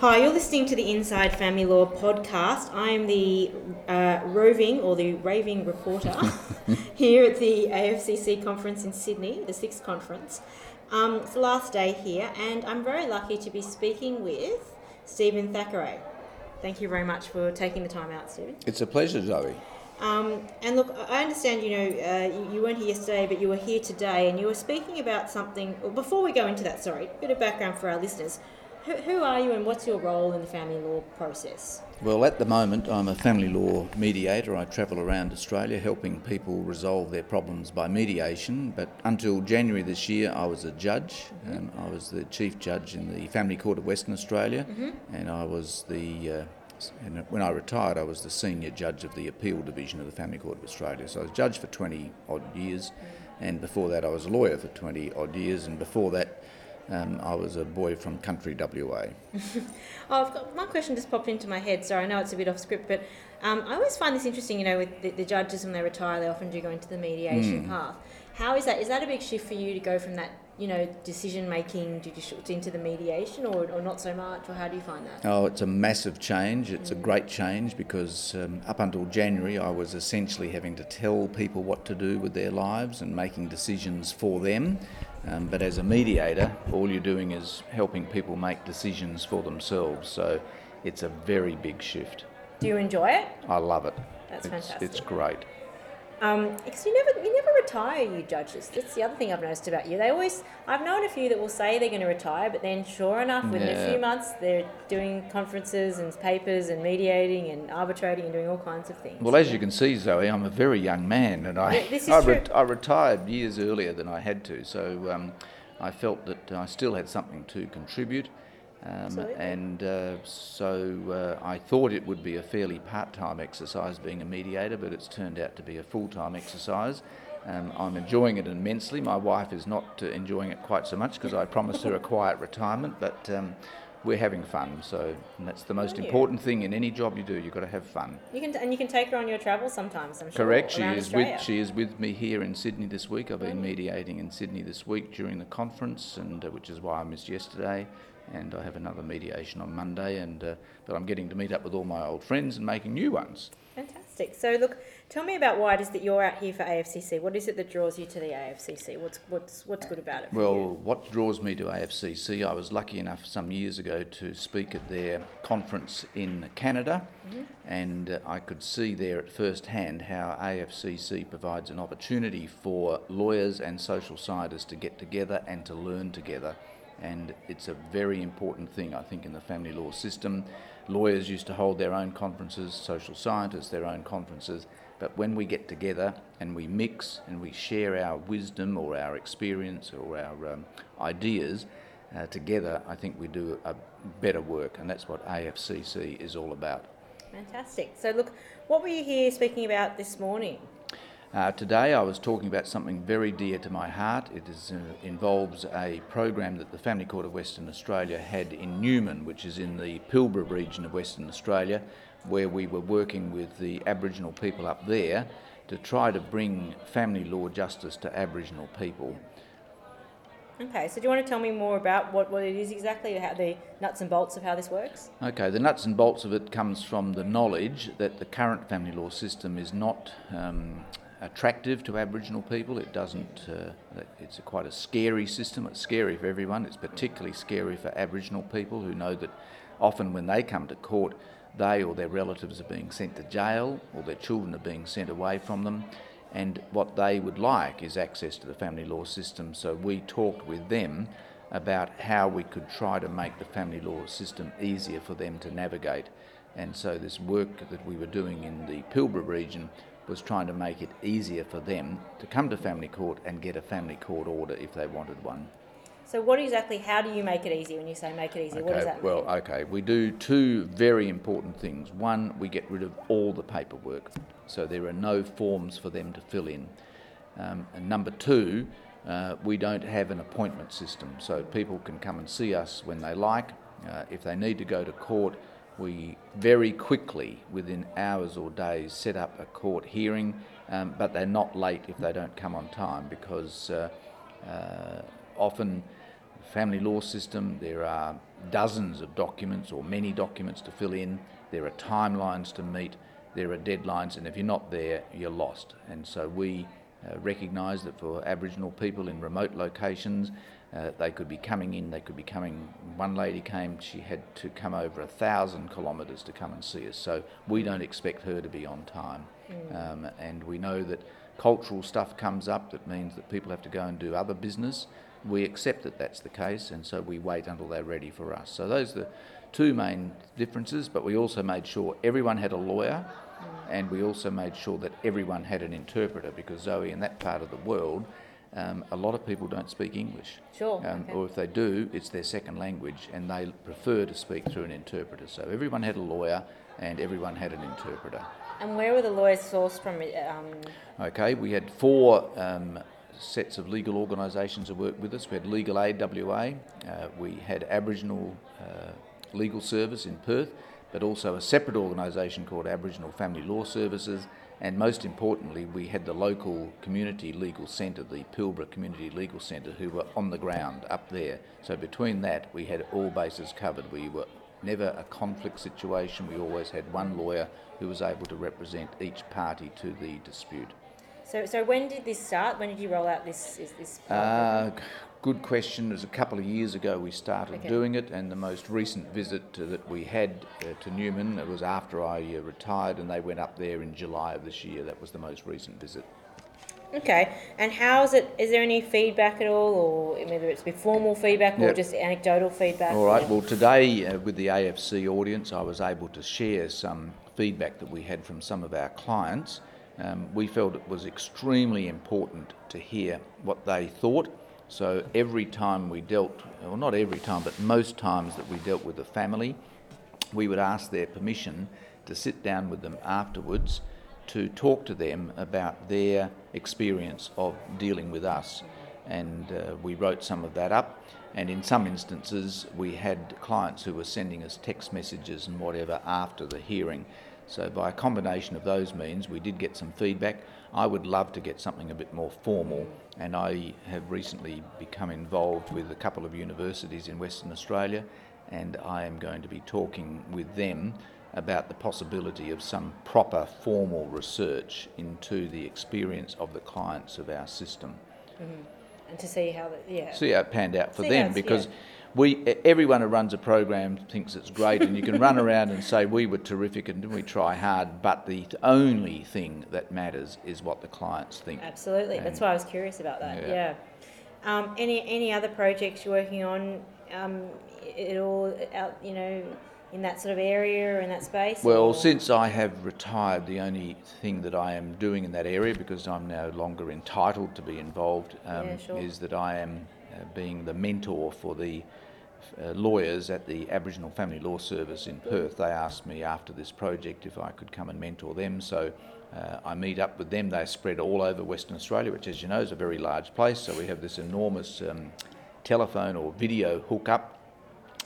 Hi, you're listening to the Inside Family Law podcast. I'm the uh, roving or the raving reporter here at the AFCC conference in Sydney, the sixth conference. Um, it's the last day here, and I'm very lucky to be speaking with Stephen Thackray. Thank you very much for taking the time out, Stephen. It's a pleasure, Zoe. Um, and look, I understand you know uh, you, you weren't here yesterday, but you were here today, and you were speaking about something. Well, before we go into that, sorry, a bit of background for our listeners. Who, who are you, and what's your role in the family law process? Well, at the moment, I'm a family law mediator. I travel around Australia helping people resolve their problems by mediation. But until January this year, I was a judge. Um, I was the chief judge in the Family Court of Western Australia, and I was the uh, and when I retired, I was the senior judge of the appeal division of the Family Court of Australia. So I was judge for 20 odd years, and before that, I was a lawyer for 20 odd years, and before that, um, I was a boy from country WA. Oh, I've got one question just popped into my head. Sorry, I know it's a bit off script, but um, I always find this interesting. You know, with the, the judges when they retire, they often do go into the mediation path. How is that? Is that a big shift for you to go from that, you know, decision making judicial into the mediation, or, or not so much, or how do you find that? Oh, it's a massive change. It's a great change because um, up until January, I was essentially having to tell people what to do with their lives and making decisions for them. Um, but as a mediator, all you're doing is helping people make decisions for themselves. So it's a very big shift. Do you enjoy it? I love it. That's it's, fantastic. It's great. Um, because you never you never retire, you judges. That's the other thing I've noticed about you. They always I've known a few that will say they're going to retire, but then sure enough, within a few months, they're doing conferences and papers and mediating and arbitrating and doing all kinds of things. Well, as you can see, Zoe, I'm a very young man, and I Yeah, this is I, true. I retired years earlier than I had to. So um, I felt that I still had something to contribute, um, and uh, so uh, I thought it would be a fairly part-time exercise being a mediator, but it's turned out to be a full-time exercise. Um, I'm enjoying it immensely. My wife is not uh, enjoying it quite so much because I promised her a quiet retirement, but. Um, we're having fun, so that's the most important thing in any job you do. You've got to have fun. you can and you can take her on your travels sometimes. I'm sure. Correct. She is Australia. with she is with me here in Sydney this week. I've been mediating in Sydney this week during the conference, and uh, which is why I missed yesterday. And I have another mediation on Monday, and uh, but I'm getting to meet up with all my old friends and making new ones. Fantastic. So look, tell me about why it is that you're out here for AFCC. What is it that draws you to the AFCC? What's what's what's good about it? for Well, you? what draws me to AFCC? I was lucky enough some years ago to speak at their conference in Canada, and uh, I could see there at first hand how AFCC provides an opportunity for lawyers and social scientists to get together and to learn together. And it's a very important thing, I think, in the family law system. Lawyers used to hold their own conferences, social scientists their own conferences, but when we get together and we mix and we share our wisdom or our experience or our um, ideas uh, together, I think we do a better work, and that's what AFCC is all about. Fantastic. So look, what were you here speaking about this morning? Uh, today I was talking about something very dear to my heart. It is, uh, involves a program that the Family Court of Western Australia had in Newman, which is in the Pilbara region of Western Australia, where we were working with the Aboriginal people up there to try to bring family law justice to Aboriginal people. Okay, so do you want to tell me more about what, what it is exactly, how the nuts and bolts of how this works? Okay, the nuts and bolts of it comes from the knowledge that the current family law system is not um, attractive to Aboriginal people. It doesn't. Uh, it's a quite a scary system. It's scary for everyone. It's particularly scary for Aboriginal people who know that often when they come to court, they or their relatives are being sent to jail or their children are being sent away from them. And what they would like is access to the family law system. So we talked with them about how we could try to make the family law system easier for them to navigate. And so this work that we were doing in the Pilbara region was trying to make it easier for them to come to family court and get a family court order if they wanted one. So what exactly, how do you make it easy when you say make it easy? what does that mean? well, okay, we do two very important things. One, we get rid of all the paperwork, so there are no forms for them to fill in. Um, and number two, uh, we don't have an appointment system, so people can come and see us when they like. Uh, if they need to go to court, we very quickly, within hours or days, set up a court hearing, um, but they're not late if they don't come on time because uh, uh, often family law system there are dozens of documents or many documents to fill in. There are timelines to meet. There are deadlines, and if you're not there, you're lost. And so we uh, recognise that for Aboriginal people in remote locations, uh, they could be coming in, they could be coming. One lady came, she had to come over a thousand kilometres to come and see us, so we don't expect her to be on time. Mm. Um, and we know that cultural stuff comes up that means that people have to go and do other business. We accept that that's the case, and so we wait until they're ready for us. So those are the two main differences, but we also made sure everyone had a lawyer and we also made sure that everyone had an interpreter because Zoe, in that part of the world, um, a lot of people don't speak English. Sure. Um, okay. Or if they do, it's their second language and they prefer to speak through an interpreter. So everyone had a lawyer and everyone had an interpreter. And where were the lawyers sourced from? Um... Okay, we had four um, sets of legal organisations that worked with us. We had Legal Aid WA, uh, we had Aboriginal uh, Legal Service in Perth, but also a separate organisation called Aboriginal Family Law Services, and most importantly, we had the local community legal centre, the Pilbara Community Legal Centre, who were on the ground up there. So between that, we had all bases covered. We were never a conflict situation. We always had one lawyer who was able to represent each party to the dispute. So, so when did this start? When did you roll out this? Is this? Uh, good question. It was a couple of years ago we started Okay. doing it, and the most recent visit uh, that we had uh, to Newman it was after I uh, retired, and they went up there in July of this year. That was the most recent visit. Okay. And how is it? Is there any feedback at all, or whether it's been formal feedback or Yep. just anecdotal feedback? All right. Well, today uh, with the AFC audience, I was able to share some feedback that we had from some of our clients. Um, we felt it was extremely important to hear what they thought. So every time we dealt, well, not every time, but most times that we dealt with a family, we would ask their permission to sit down with them afterwards to talk to them about their experience of dealing with us. And uh, we wrote some of that up. And in some instances, we had clients who were sending us text messages and whatever after the hearing. So, by a combination of those means, we did get some feedback. I would love to get something a bit more formal, and I have recently become involved with a couple of universities in Western Australia, and I am going to be talking with them about the possibility of some proper formal research into the experience of the clients of our system. Mm-hmm. and to see how that, yeah. See how it panned out for See them because yeah. We everyone who runs a program thinks it's great and you can run around and say we were terrific and we try hard but the only thing that matters is what the clients think. Absolutely. That's why I was curious about that. Yeah. Yeah. Um, any any other projects you're working on? Um, it all out, you know, in that sort of area or in that space? Well, or- since I have retired, the only thing that I am doing in that area, because I'm no longer entitled to be involved, um, Yeah, sure. is that I am being the mentor for the uh, lawyers at the Aboriginal Family Law Service in Perth. They asked me after this project if I could come and mentor them, so uh, I meet up with them. They're spread all over Western Australia, which, as you know, is a very large place. So we have this enormous um, telephone or video hookup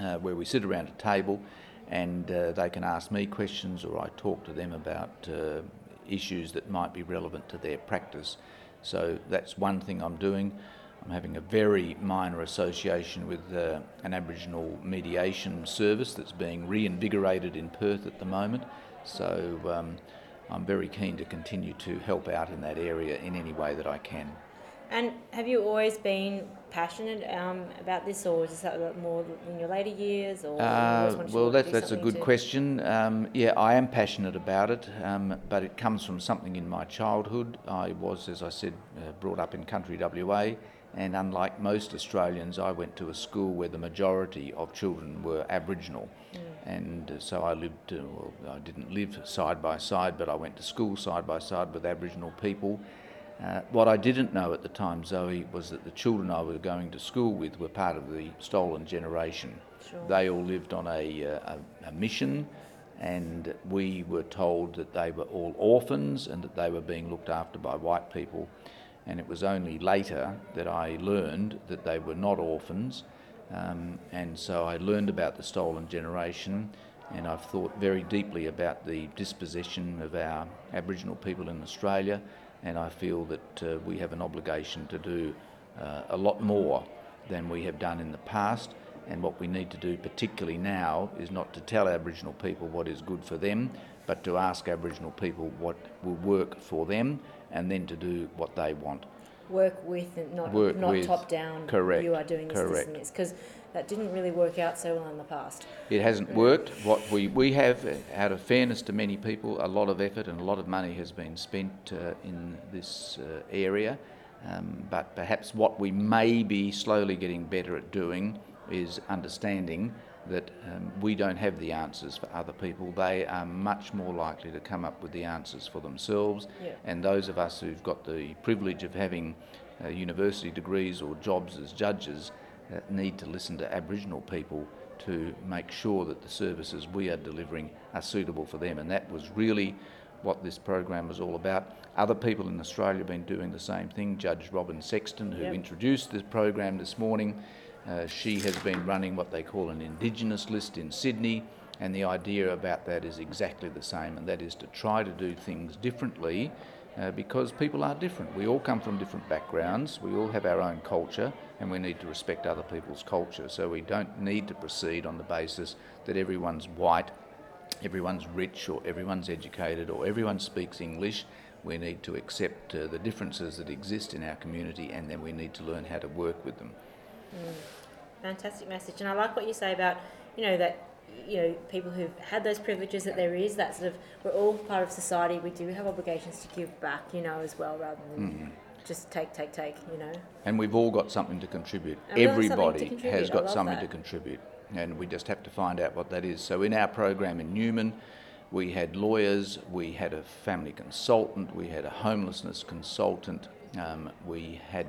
uh, where we sit around a table and uh, they can ask me questions or I talk to them about uh, issues that might be relevant to their practice. So that's one thing I'm doing. I'm having a very minor association with uh, an Aboriginal mediation service that's being reinvigorated in Perth at the moment. So um, I'm very keen to continue to help out in that area in any way that I can. And have you always been passionate um, about this, or is this more in your later years? Or Uh, well, that, that's a good to- question. Um, yeah, I am passionate about it, um, but it comes from something in my childhood. I was, as I said, uh, brought up in country WA, and unlike most Australians, I went to a school where the majority of children were Aboriginal. And uh, so I lived, uh, well, I didn't live side by side, but I went to school side by side with Aboriginal people. Uh, what I didn't know at the time, Zoe, was that the children I was going to school with were part of the stolen generation. Sure. They all lived on a, uh, a, a mission, and we were told that they were all orphans and that they were being looked after by white people. And it was only later that I learned that they were not orphans. Um, and so I learned about the stolen generation, and I've thought very deeply about the dispossession of our Aboriginal people in Australia. And I feel that uh, we have an obligation to do uh, a lot more than we have done in the past. And what we need to do, particularly now, is not to tell Aboriginal people what is good for them, but to ask Aboriginal people what will work for them and then to do what they want. Work with and not, Work not with. top down. Correct, You are doing this, this, correct. and this. Because that didn't really work out so well in the past. It hasn't worked. What we, we have, out of fairness to many people, a lot of effort and a lot of money has been spent uh, in this uh, area. Um, but perhaps what we may be slowly getting better at doing is understanding that um, we don't have the answers for other people. They are much more likely to come up with the answers for themselves. Yeah. And those of us who've got the privilege of having uh, university degrees or jobs as judges uh, need to listen to Aboriginal people to make sure that the services we are delivering are suitable for them. And that was really what this program was all about. Other people in Australia have been doing the same thing. Judge Robin Sexton, who Yep. introduced this program this morning, uh, she has been running what they call an Indigenous list in Sydney. And the idea about that is exactly the same, and that is to try to do things differently uh, because people are different. We all come from different backgrounds, we all have our own culture, and we need to respect other people's culture. So we don't need to proceed on the basis that everyone's white, everyone's rich, or everyone's educated, or everyone speaks English. We need to accept uh, the differences that exist in our community, and then we need to learn how to work with them. Fantastic message, and I like what you say about you know that you know people who've had those privileges that there is that sort of we're all part of society. We do have obligations to give back, you know, as well, rather than Mm-hmm. just take, take, take. You know. And we've all got something to contribute. And we all have to Everybody contribute. has got something that. to contribute, and we just have to find out what that is. So, in our program in Newman, we had lawyers, we had a family consultant, we had a homelessness consultant, um, we had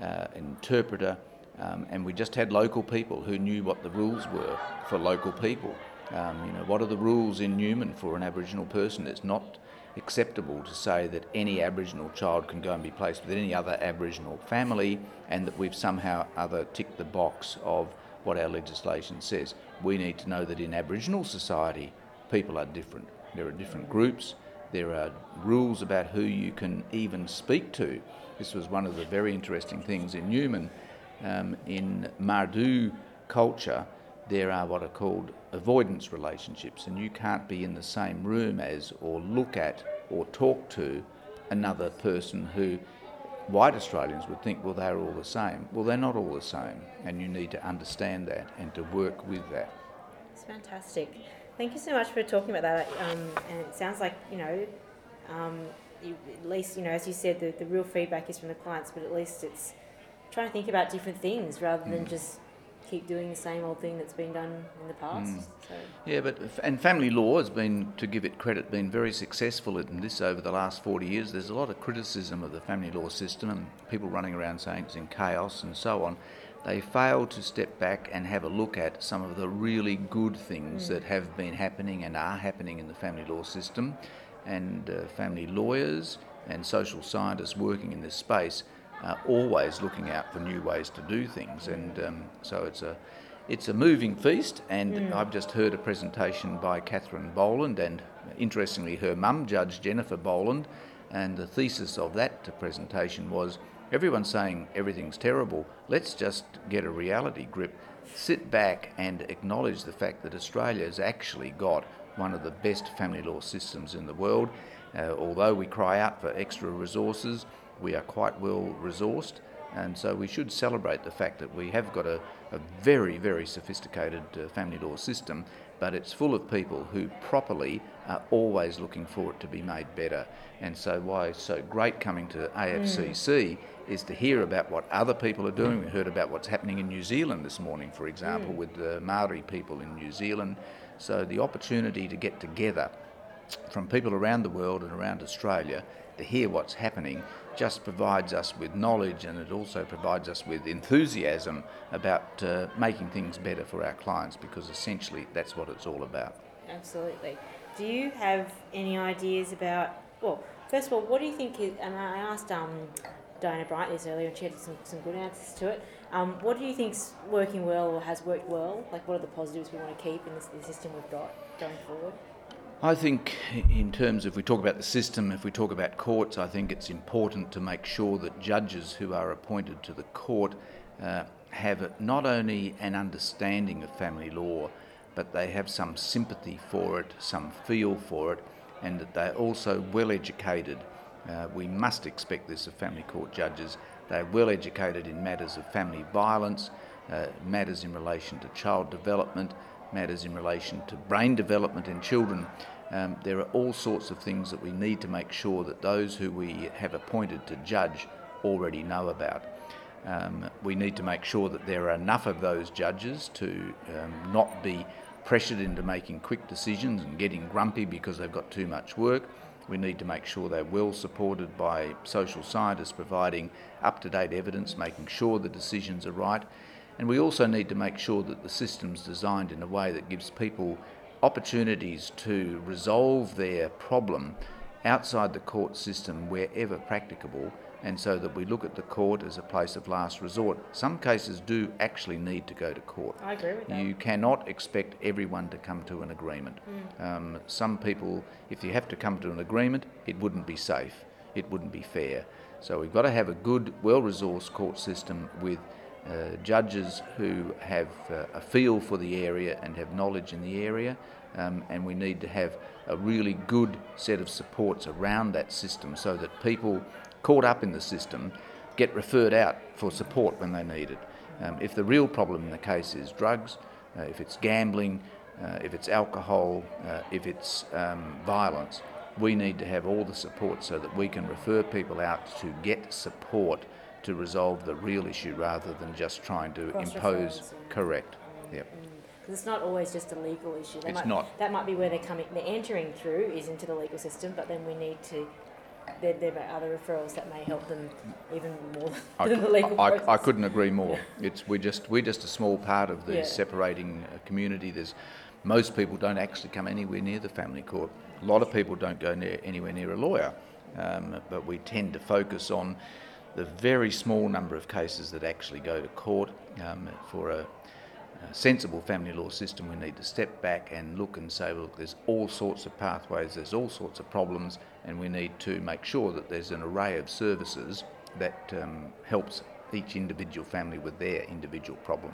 uh, an interpreter, um, and we just had local people who knew what the rules were for local people. Um, you know, what are the rules in Newman for an Aboriginal person? It's not acceptable to say that any Aboriginal child can go and be placed with any other Aboriginal family and that we've somehow other ticked the box of what our legislation says. We need to know that in Aboriginal society, people are different. There are different groups, there are rules about who you can even speak to. This was one of the very interesting things in Newman. Um, in Mardu culture, there are what are called avoidance relationships, and you can't be in the same room as, or look at, or talk to another person who white Australians would think, well, they're all the same. Well, they're not all the same, and you need to understand that and to work with that. It's fantastic. Thank you so much for talking about that. Um, and it sounds like you know, um, you, at least you know, as you said, the, the real feedback is from the clients, but at least it's trying to think about different things rather than mm. just keep doing the same old thing that's been done in the past. Mm. So Yeah, but and family law has been, to give it credit, been very successful in this over the last 40 years. There's a lot of criticism of the family law system and people running around saying it's in chaos and so on. They fail to step back and have a look at some of the really good things mm. that have been happening and are happening in the family law system. And uh, family lawyers and social scientists working in this space are always looking out for new ways to do things. And um, so it's a it's a moving feast, and I've just heard a presentation by Catherine Boland, and interestingly, her mum, Judge Jennifer Boland, and the thesis of that presentation was everyone's saying everything's terrible. Let's just get a reality grip, sit back, and acknowledge the fact that Australia has actually got one of the best family law systems in the world. Uh, although we cry out for extra resources, we are quite well resourced. And so we should celebrate the fact that we have got a, a very, very sophisticated uh, family law system, but it's full of people who properly are always looking for it to be made better. And so, why it's so great coming to AFCC mm. is to hear about what other people are doing. Mm. We heard about what's happening in New Zealand this morning, for example, mm. with the Maori people in New Zealand. So, the opportunity to get together from people around the world and around Australia to hear what's happening just provides us with knowledge and it also provides us with enthusiasm about uh, making things better for our clients because essentially that's what it's all about. absolutely. Do you have any ideas about? Well, first of all, what do you think? Is, and I asked um, Diana Bryant this earlier, and she had some, some good answers to it. Um, what do you think's working well or has worked well? Like, what are the positives we want to keep in this, the system we've got going forward? I think, in terms of, if we talk about the system, if we talk about courts, I think it's important to make sure that judges who are appointed to the court uh, have not only an understanding of family law, but they have some sympathy for it, some feel for it, and that they're also well educated. Uh, we must expect this of family court judges. They're well educated in matters of family violence, uh, matters in relation to child development, matters in relation to brain development in children. Um, there are all sorts of things that we need to make sure that those who we have appointed to judge already know about. Um, we need to make sure that there are enough of those judges to um, not be pressured into making quick decisions and getting grumpy because they've got too much work. We need to make sure they're well supported by social scientists providing up to date evidence, making sure the decisions are right. And we also need to make sure that the system's designed in a way that gives people opportunities to resolve their problem outside the court system wherever practicable and so that we look at the court as a place of last resort. Some cases do actually need to go to court. I agree with that. You cannot expect everyone to come to an agreement. Mm. Um, some people, if you have to come to an agreement, it wouldn't be safe, it wouldn't be fair. So we've got to have a good, well resourced court system with uh, judges who have uh, a feel for the area and have knowledge in the area, um, and we need to have a really good set of supports around that system so that people caught up in the system get referred out for support when they need it. Um, if the real problem in the case is drugs, uh, if it's gambling, uh, if it's alcohol, uh, if it's um, violence, we need to have all the support so that we can refer people out to get support to resolve the real issue rather than just trying to impose. Correct. Yep. Because it's not always just a legal issue. They It's might, not. That might be where they're coming, they're entering through is into the legal system, but then we need to. There, there are other referrals that may help them even more I, than the legal I, process. I couldn't agree more. It's we're just we're just a small part of the Yeah. separating uh, community. There's most people don't actually come anywhere near the family court. A lot of people don't go near, anywhere near a lawyer, um, but we tend to focus on the very small number of cases that actually go to court. Um, for a, a sensible family law system, we need to step back and look and say, look, there's all sorts of pathways, there's all sorts of problems, and we need to make sure that there's an array of services that um, helps each individual family with their individual problem.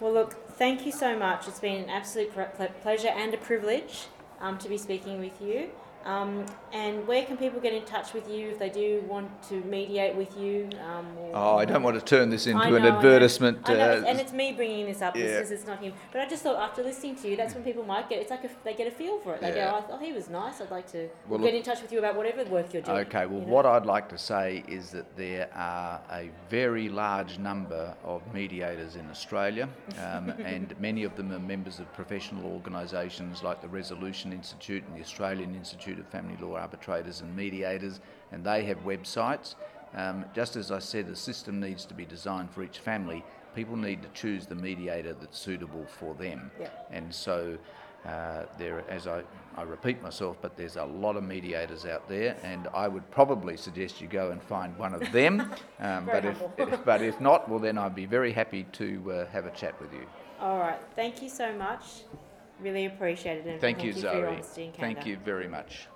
Well, look, thank you so much. It's been an absolute ple- ple- pleasure and a privilege um, to be speaking with you. Um, and where can people get in touch with you if they do want to mediate with you? Um, Oh, I don't want to turn this into I an know, I know. advertisement. I know, uh, and it's me bringing this up. yeah. It's, not him. But I just thought after listening to you, that's when people might get. It's like a, they get a feel for it. They Yeah. go, "I thought he was nice. I'd like to Well, get look- in touch with you about whatever work you're doing." Okay, well, you know? what I'd like to say is that there are a very large number of mediators in Australia, um, and many of them are members of professional organisations like the Resolution Institute and the Australian Institute of Family Law Arbitrators and Mediators, and they have websites. Um, just as I said, the system needs to be designed for each family. People need to choose the mediator that's suitable for them. Yeah. And so uh, there, as I, I repeat myself, but there's a lot of mediators out there, and I would probably suggest you go and find one of them. Um, but, if, if, but if not, well, then I'd be very happy to uh, have a chat with you. All right. Thank you so much. Really appreciate it. And Thank, you, for your Zoe. honesty and Thank you very much.